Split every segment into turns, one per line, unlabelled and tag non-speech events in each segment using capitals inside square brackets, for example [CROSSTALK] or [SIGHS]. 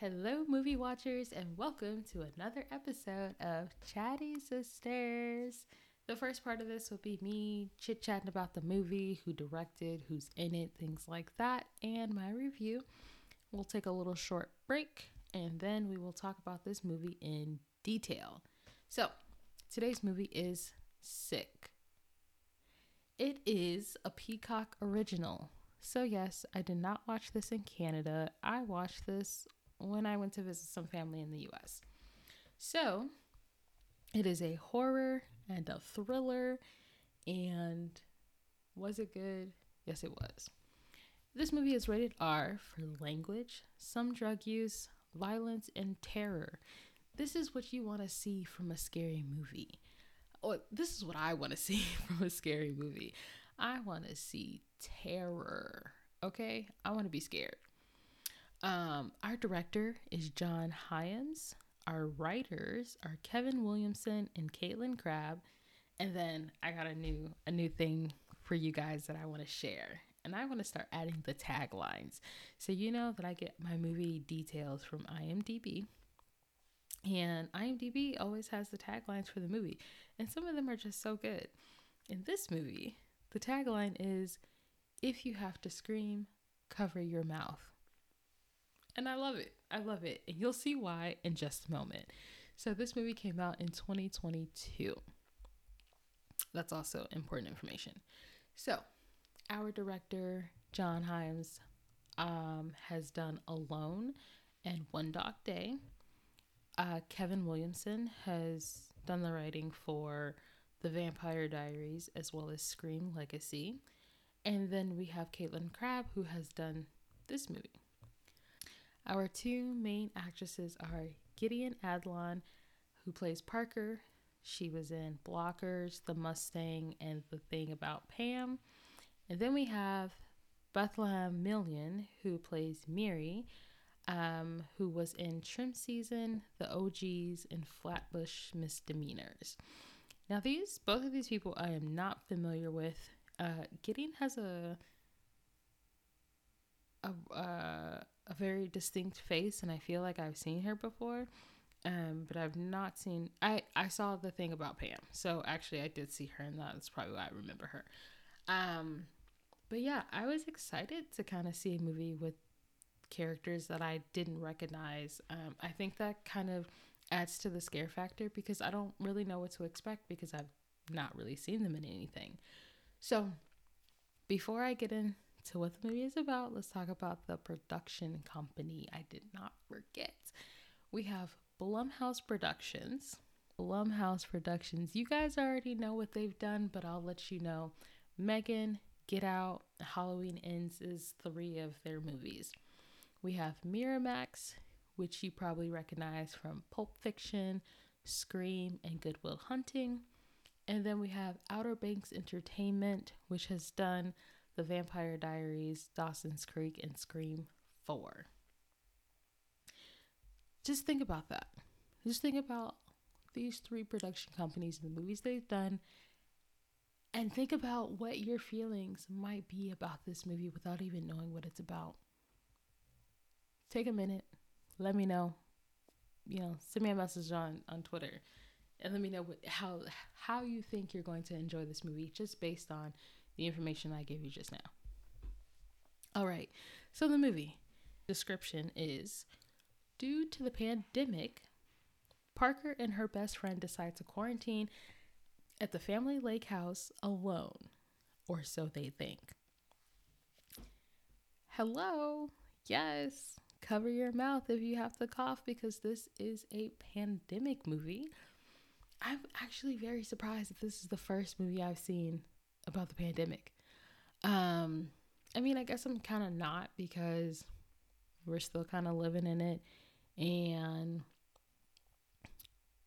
Hello, movie watchers, and welcome to another episode of Chatty Sisters. The first part of this will be me chit chatting about the movie, who directed, who's in it, things like that, and my review. We'll take a little short break and then we will talk about this movie in detail. So, today's movie is Sick. It is a Peacock original. So, yes, I did not watch this in Canada. I watched this when I went to visit some family in the US. So, it is a horror and a thriller. And was it good? Yes, it was. This movie is rated R for language, some drug use, violence, and terror. This is what you want to see from a scary movie. Or this is what I want to [LAUGHS] see from a scary movie. I want to see terror. Okay? I want to be scared. Um, our director is John Hyams. Our writers are Kevin Williamson and Katelyn Crabb. And then I got a new a new thing for you guys that I want to share. And I want to start adding the taglines. So you know that I get my movie details from IMDb. And IMDb always has the taglines for the movie. And some of them are just so good. In this movie, the tagline is if you have to scream, cover your mouth. And I love it. I love it. And you'll see why in just a moment. So, this movie came out in 2022. That's also important information. So, our director, John Hyams, um, has done Alone and One Dog Day. Uh, Kevin Williamson has done the writing for The Vampire Diaries as well as Scream Legacy. And then we have Katelyn Crabb, who has done this movie. Our two main actresses are Gideon Adlon, who plays Parker. She was in Blockers, The Mustang, and The Thing About Pam. And then we have Bethlehem Million, who plays Miri, um, who was in Trim Season, The OGs, and Flatbush Misdemeanors. Now, these both of these people I am not familiar with. Uh, Gideon has a a a very distinct face, and I feel like I've seen her before. Um, but I've not seen. I I saw the thing about Pam, so actually I did see her, and that's probably why I remember her. Um, but yeah, I was excited to kind of see a movie with characters that I didn't recognize. Um, I think that kind of adds to the scare factor because I don't really know what to expect because I've not really seen them in anything. So before I get in to what the movie is about, let's talk about the production company. I did not forget. We have Blumhouse Productions. Blumhouse Productions. You guys already know what they've done, but I'll let you know. Megan, Get Out, Halloween Ends is three of their movies. We have Miramax, which you probably recognize from Pulp Fiction, Scream, and Goodwill Hunting. And then we have Outer Banks Entertainment, which has done the Vampire Diaries, Dawson's Creek, and Scream 4. Just think about that. Just think about these three production companies and the movies they've done, and think about what your feelings might be about this movie without even knowing what it's about. Take a minute, let me know. You know, send me a message on on Twitter, and let me know what, how how you think you're going to enjoy this movie, just based on the information I gave you just now. All right, so the movie description is due to the pandemic, Parker and her best friend decide to quarantine at the family lake house alone, or so they think. Hello, yes, cover your mouth if you have to cough because this is a pandemic movie. I'm actually very surprised that this is the first movie I've seen about the pandemic. Um, I mean, I guess I'm kind of not because we're still kind of living in it and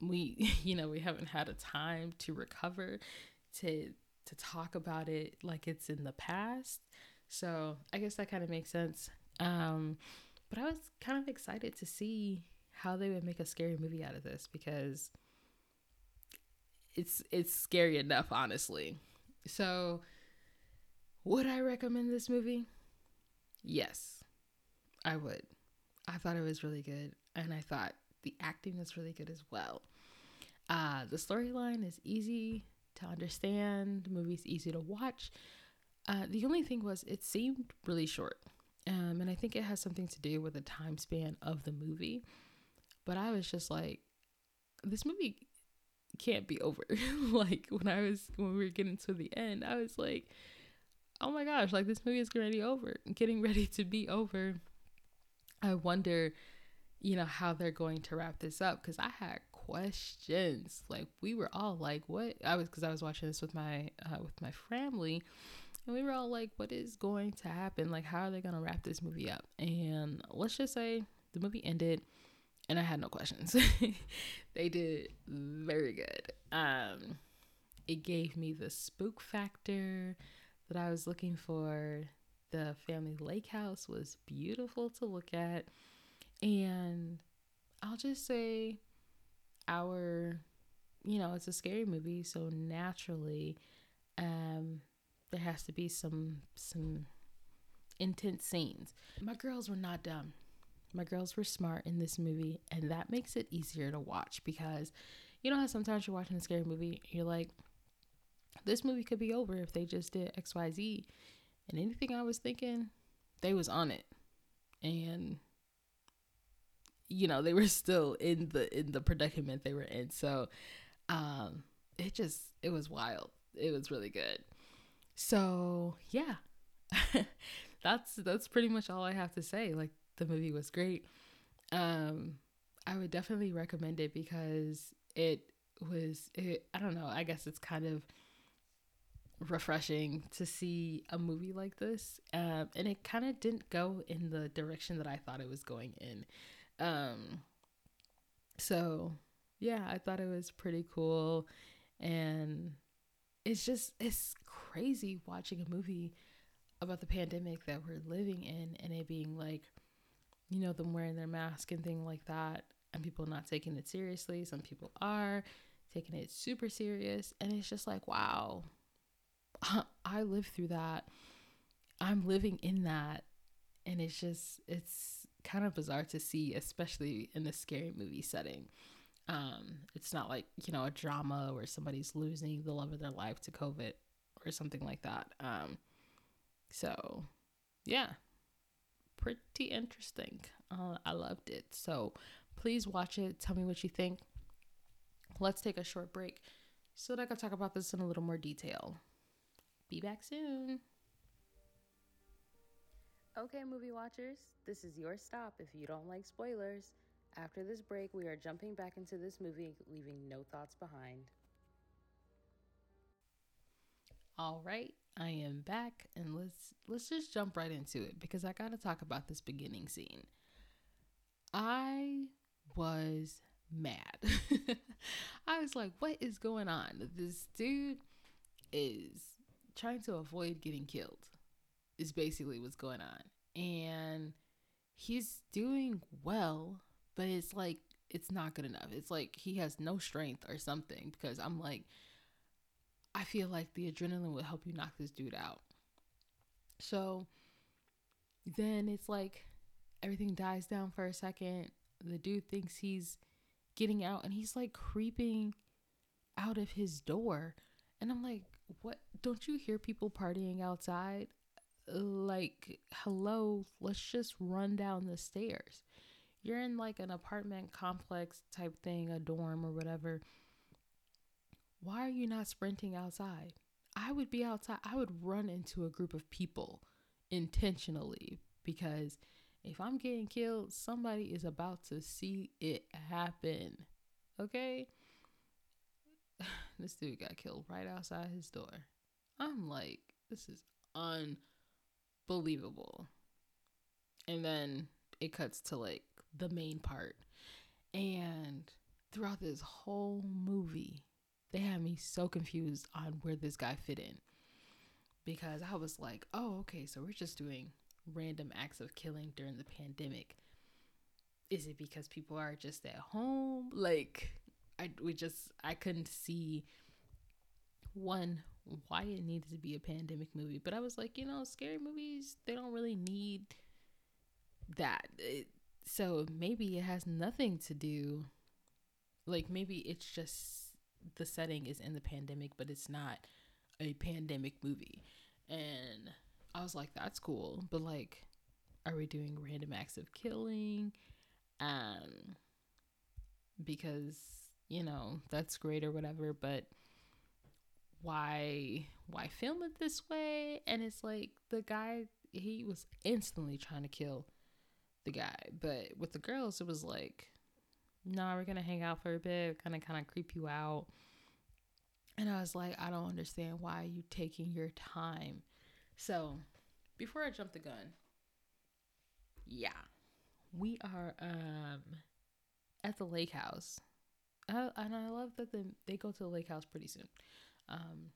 we [LAUGHS] you know we haven't had a time to recover to to talk about it like it's in the past. So i guess that kind of makes sense. Um but i was kind of excited to see how they would make a scary movie out of this because it's it's scary enough honestly so, would I recommend this movie? Yes, I would. I thought it was really good, and I thought the acting was really good as well. Uh, the storyline is easy to understand. The movie's easy to watch. Uh, the only thing was it seemed really short, um, and I think it has something to do with the time span of the movie. But I was just like, this movie can't be over. [LAUGHS] like when I was when we were getting to the end, I was like, oh my gosh, like this movie is already over, getting [LAUGHS] ready to be over. I wonder, you know, how they're going to wrap this up because I had questions. Like we were all like, "What?" I was because I was watching this with my uh, with my family, and we were all like, "What is going to happen? Like, how are they going to wrap this movie up?" And let's just say the movie ended, and I had no questions. [LAUGHS] they did very good. Um, it gave me the spook factor that I was looking for. The family lake house was beautiful to look at. And I'll just say, our, you know, it's a scary movie, so naturally, um, there has to be some some intense scenes. My girls were not dumb. My girls were smart in this movie, and that makes it easier to watch because you know how sometimes you're watching a scary movie, you're like, this movie could be over if they just did XYZ. And anything I was thinking, they was on it. And you know, they were [LAUGHS] still in the in the predicament they were in. So um it just it was wild. It was really good. So, yeah. [LAUGHS] that's that's pretty much all I have to say. Like the movie was great. Um I would definitely recommend it because it was it I don't know, I guess it's kind of refreshing to see a movie like this. Um, and it kind of didn't go in the direction that I thought it was going in. Um, so, yeah, I thought it was pretty cool. And it's just, it's crazy watching a movie about the pandemic that we're living in and it being like, you know, them wearing their mask and thing like that, and people not taking it seriously. Some people are taking it super serious. And it's just like, wow, [LAUGHS] I lived through that. I'm living in that. And it's just, it's kind of bizarre to see, especially in a scary movie setting. Um, it's not like, you know, a drama where somebody's losing the love of their life to COVID or something like that. Um, so, yeah, pretty interesting. Uh, I loved it. So, please watch it. Tell me what you think. Let's take a short break so that I can talk about this in a little more detail. Be back soon. Okay, movie watchers, this is your stop if you don't like spoilers. After this break, we are jumping back into this movie, leaving no thoughts behind. All right, I am back and let's let's just jump right into it because I got to talk about this beginning scene. I was mad. [LAUGHS] I was like, what is going on? This dude is trying to avoid getting killed is basically what's going on and he's doing well but it's like it's not good enough it's like he has no strength or something because i'm like i feel like the adrenaline would help you knock this dude out so then it's like everything dies down for a second the dude thinks he's getting out and he's like creeping out of his door and i'm like what don't you hear people partying outside? Like, hello, let's just run down the stairs. You're in like an apartment complex type thing, a dorm or whatever. Why are you not sprinting outside? I would be outside. I would run into a group of people intentionally because if I'm getting killed, somebody is about to see it happen. Okay? [SIGHS] this dude got killed right outside his door. I'm like, this is unbelievable. And then it cuts to like the main part. And throughout this whole movie, they had me so confused on where this guy fit in. Because I was like, oh, okay, so we're just doing random acts of killing during the pandemic. Is it because people are just at home? Like, I we just I couldn't see one why it needed to be a pandemic movie, but I was like, you know, scary movies they don't really need that. It, so maybe it has nothing to do like maybe it's just the setting is in the pandemic but it's not a pandemic movie. And i was like that's cool. But like are we doing random acts of killing? Um because you know that's great or whatever but why why film it this way? And it's like the guy he was instantly trying to kill the guy. But with the girls it was like nah, we're gonna hang out for a bit kind of kind of creep you out. And i was like i don't understand why you taking your time. So before i jump the gun yeah we are um at the lake house. I, and i love that the, they go to the lake house pretty soon. Um,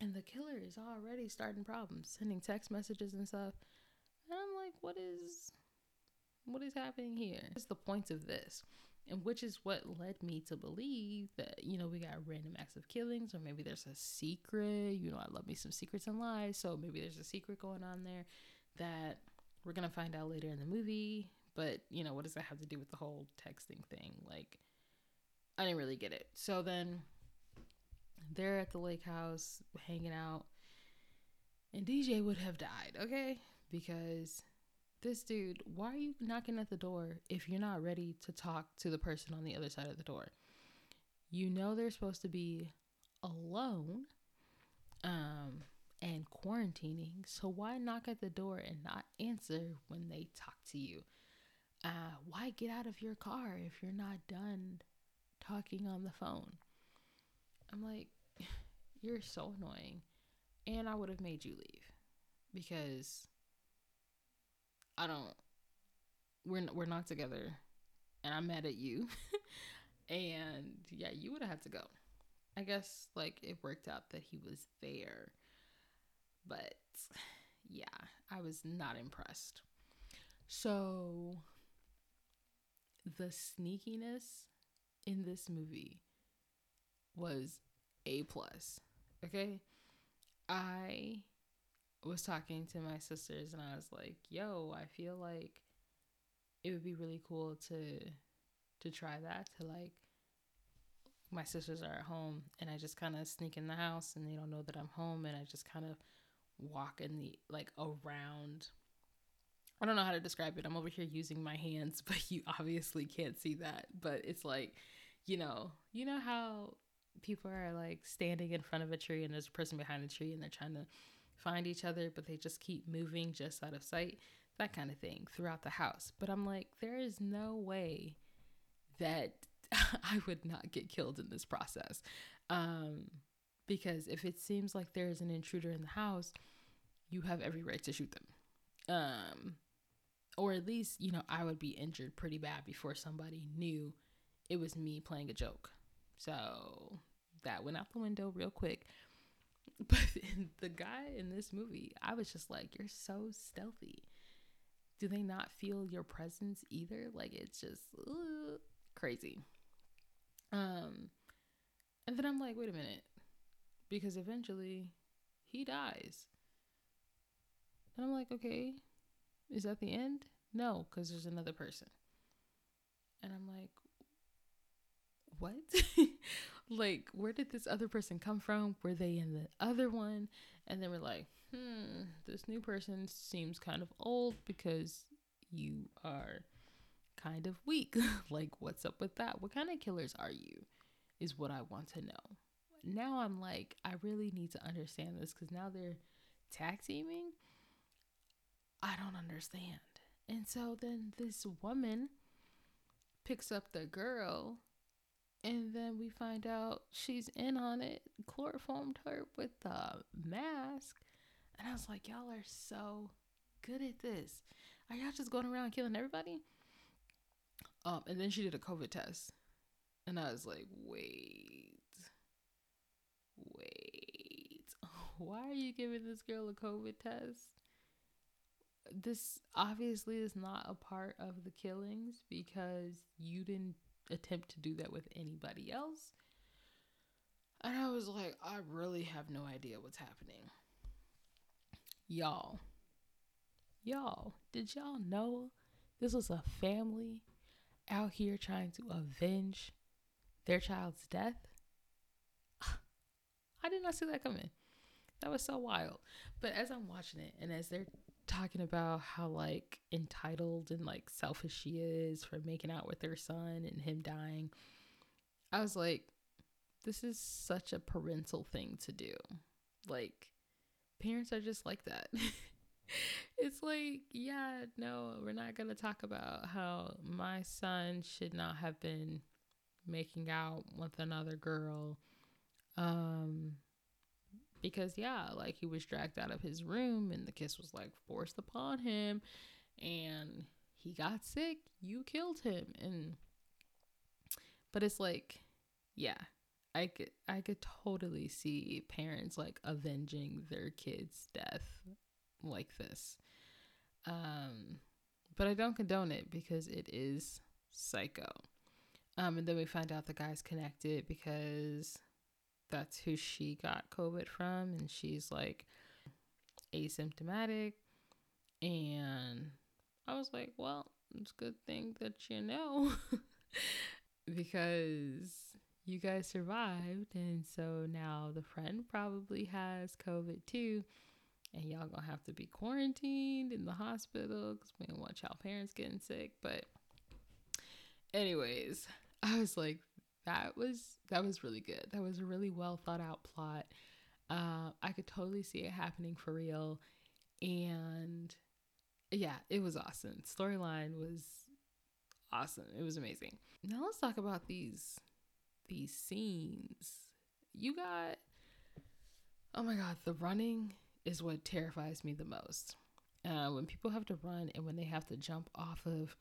and the killer is already starting problems, sending text messages and stuff. And I'm like, what is what is happening here? What's the point of this? And which is what led me to believe that, you know, we got random acts of killings, or maybe there's a secret. You know, I love me some secrets and lies. So maybe there's a secret going on there that we're going to find out later in the movie. But, you know, what does that have to do with the whole texting thing? Like, I didn't really get it. So then they're at the lake house hanging out. And DJ would have died, okay? Because this dude, why are you knocking at the door if you're not ready to talk to the person on the other side of the door? You know they're supposed to be alone um and quarantining. So why knock at the door and not answer when they talk to you? Uh why get out of your car if you're not done talking on the phone? I'm like, [SIGHS] you're so annoying. And I would have made you leave because I don't we're we're not together and I'm mad at you. [LAUGHS] and yeah, you would have had to go. I guess like it worked out that he was there. But yeah, I was not impressed. So the sneakiness in this movie was a plus. Okay. I was talking to my sisters and I was like, yo, I feel like it would be really cool to to try that to like my sisters are at home and I just kind of sneak in the house and they don't know that I'm home and I just kind of walk in the like around I don't know how to describe it. I'm over here using my hands, [LAUGHS] but you obviously can't see that. But it's like, you know, you know how people are like standing in front of a tree and there's a person behind the tree and they're trying to find each other, but they just keep moving just out of sight. That kind of thing throughout the house. But I'm like, there is no way that [LAUGHS] I would not get killed in this process. Um, because if it seems like there is an intruder in the house, you have every right to shoot them. Um, or at least, you know, I would be injured pretty bad before somebody knew it was me playing a joke. So that went out the window real quick. [LAUGHS] But the guy in this movie, I was just like, you're so stealthy. Do they not feel your presence either? Like it's just uh, crazy. Um, and then I'm like, wait a minute, because eventually he dies. And I'm like, okay, is that the end? No, because there's another person. And I'm like, what? [LAUGHS] like, where did this other person come from? Were they in the other one? And then we're like, hmm, this new person seems kind of old because you are kind of weak. [LAUGHS] like, what's up with that? What kind of killers are you? Is what I want to know. Now I'm like, I really need to understand this because now they're tag teaming. I don't understand. And so then this woman picks up the girl and then we find out she's in on it, chloroformed her with the mask. And I was like, y'all are so good at this. Are y'all just going around killing everybody? Um, and then she did a COVID test. And I was like, wait, wait. [LAUGHS] Why are you giving this girl a COVID test? This obviously is not a part of the killings because you didn't attempt to do that with anybody else. And I was like, I really have no idea what's happening. Y'all, y'all, did y'all know This was a family out here trying to avenge their child's death. [SIGHS] I did not see that coming. That was so wild. But as I'm watching it and as they're talking about how like entitled and like selfish she is for making out with her son and him dying, I was like, this is such a parental thing to do. Like, parents are just like that. [LAUGHS] it's like, yeah, no, we're not going to talk about how my son should not have been making out with another girl. Um, because, yeah, like he was dragged out of his room and the kiss was like forced upon him and he got sick. You killed him. And, but it's like, yeah, I could I could totally see parents like avenging their kids' death like this. Um but I don't condone it because it is psycho. Um and then we find out the guy's connected because that's who she got COVID from and she's like asymptomatic. And I was like, well, it's a good thing that you know. [LAUGHS] Because you guys survived and so now the friend probably has covid too. And y'all gonna have to be quarantined in the hospital because we don't want y'all parents getting sick. But anyways i was like that was that was really good. That was a really well thought out plot. Uh, i could totally see it happening for real. And yeah it was awesome. Storyline was awesome. It was amazing. Now let's talk about these these scenes. You got, oh my God, the running is what terrifies me the most. Uh, when people have to run and when they have to jump off of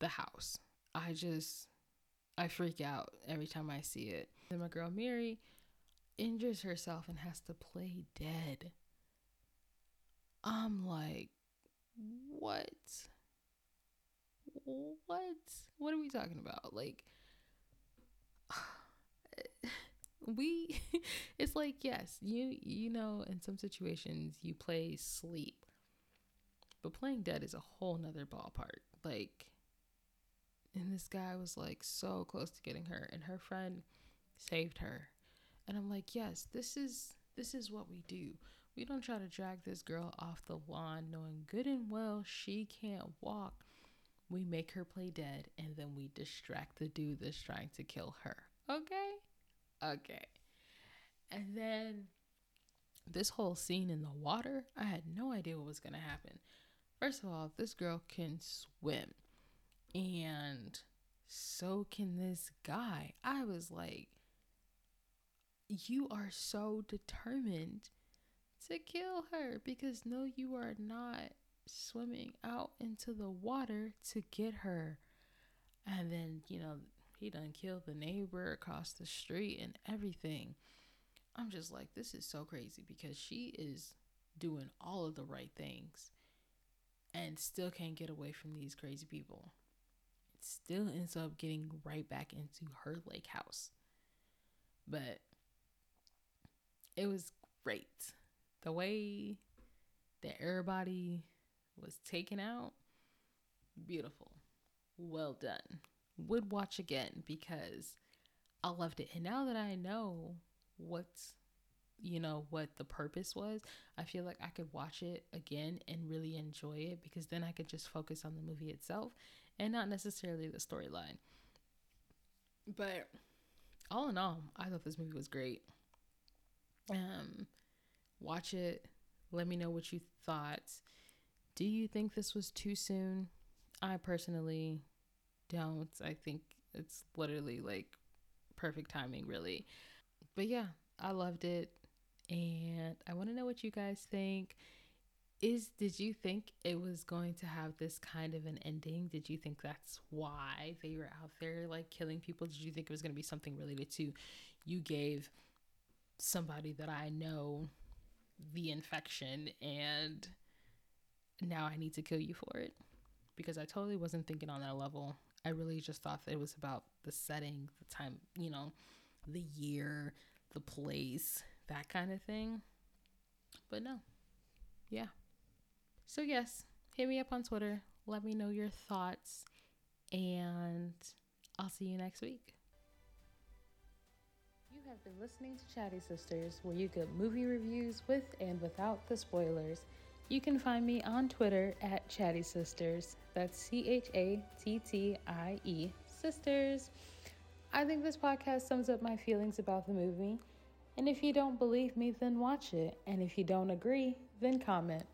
the house, I just, I freak out every time I see it. Then my girl Mary injures herself and has to play dead. I'm like, what? What? What are we talking about? Like, [SIGHS] we [LAUGHS] it's like yes you you know in some situations you play sleep but playing dead is a whole nother ballpark like and this guy was like so close to getting her and her friend saved her. And i'm like yes this is this is what we do. We don't try to drag this girl off the lawn knowing good and well she can't walk. We make her play dead and then we distract the dude that's trying to kill her. Okay? Okay. And then this whole scene in the water, I had no idea what was to happen. First of all, this girl can swim, so can this guy. I was like, you are so determined to kill her because no, you are not swimming out into the water to get her. And then, you know, he done killed the neighbor across the street and everything. I'm just like, this is so crazy because she is doing all of the right things and still can't get away from these crazy people. Still ends up getting right back into her lake house. But it was great. The way that everybody was taken out, beautiful. Well done would watch again because I loved it. And now that I know what's you know what the purpose was, I feel like I could watch it again and really enjoy it because then I could just focus on the movie itself and not necessarily the storyline. But all in all, I thought this movie was great. Um watch it, let me know what you thought. Do you think this was too soon? I personally don't. I think it's literally like perfect timing, really. But yeah, I loved it. And I want to know what you guys think. Is did you think it was going to have this kind of an ending? Did you think that's why they were out there like killing people? Did you think it was going to be something related to you gave somebody that I know the infection and now I need to kill you for it? Because I totally wasn't thinking on that level. I really just thought it was about the setting, the time, you know, the year, the place, that kind of thing. But no. Yeah. So, yes, hit me up on Twitter. Let me know your thoughts, and I'll see you next week. You have been listening to Chatty Sisters, where you get movie reviews with and without the spoilers. You can find me on Twitter at Chatty Sisters. That's C H A T T I E Sisters. I think this podcast sums up my feelings about the movie. And if you don't believe me, then watch it. And if you don't agree, then comment.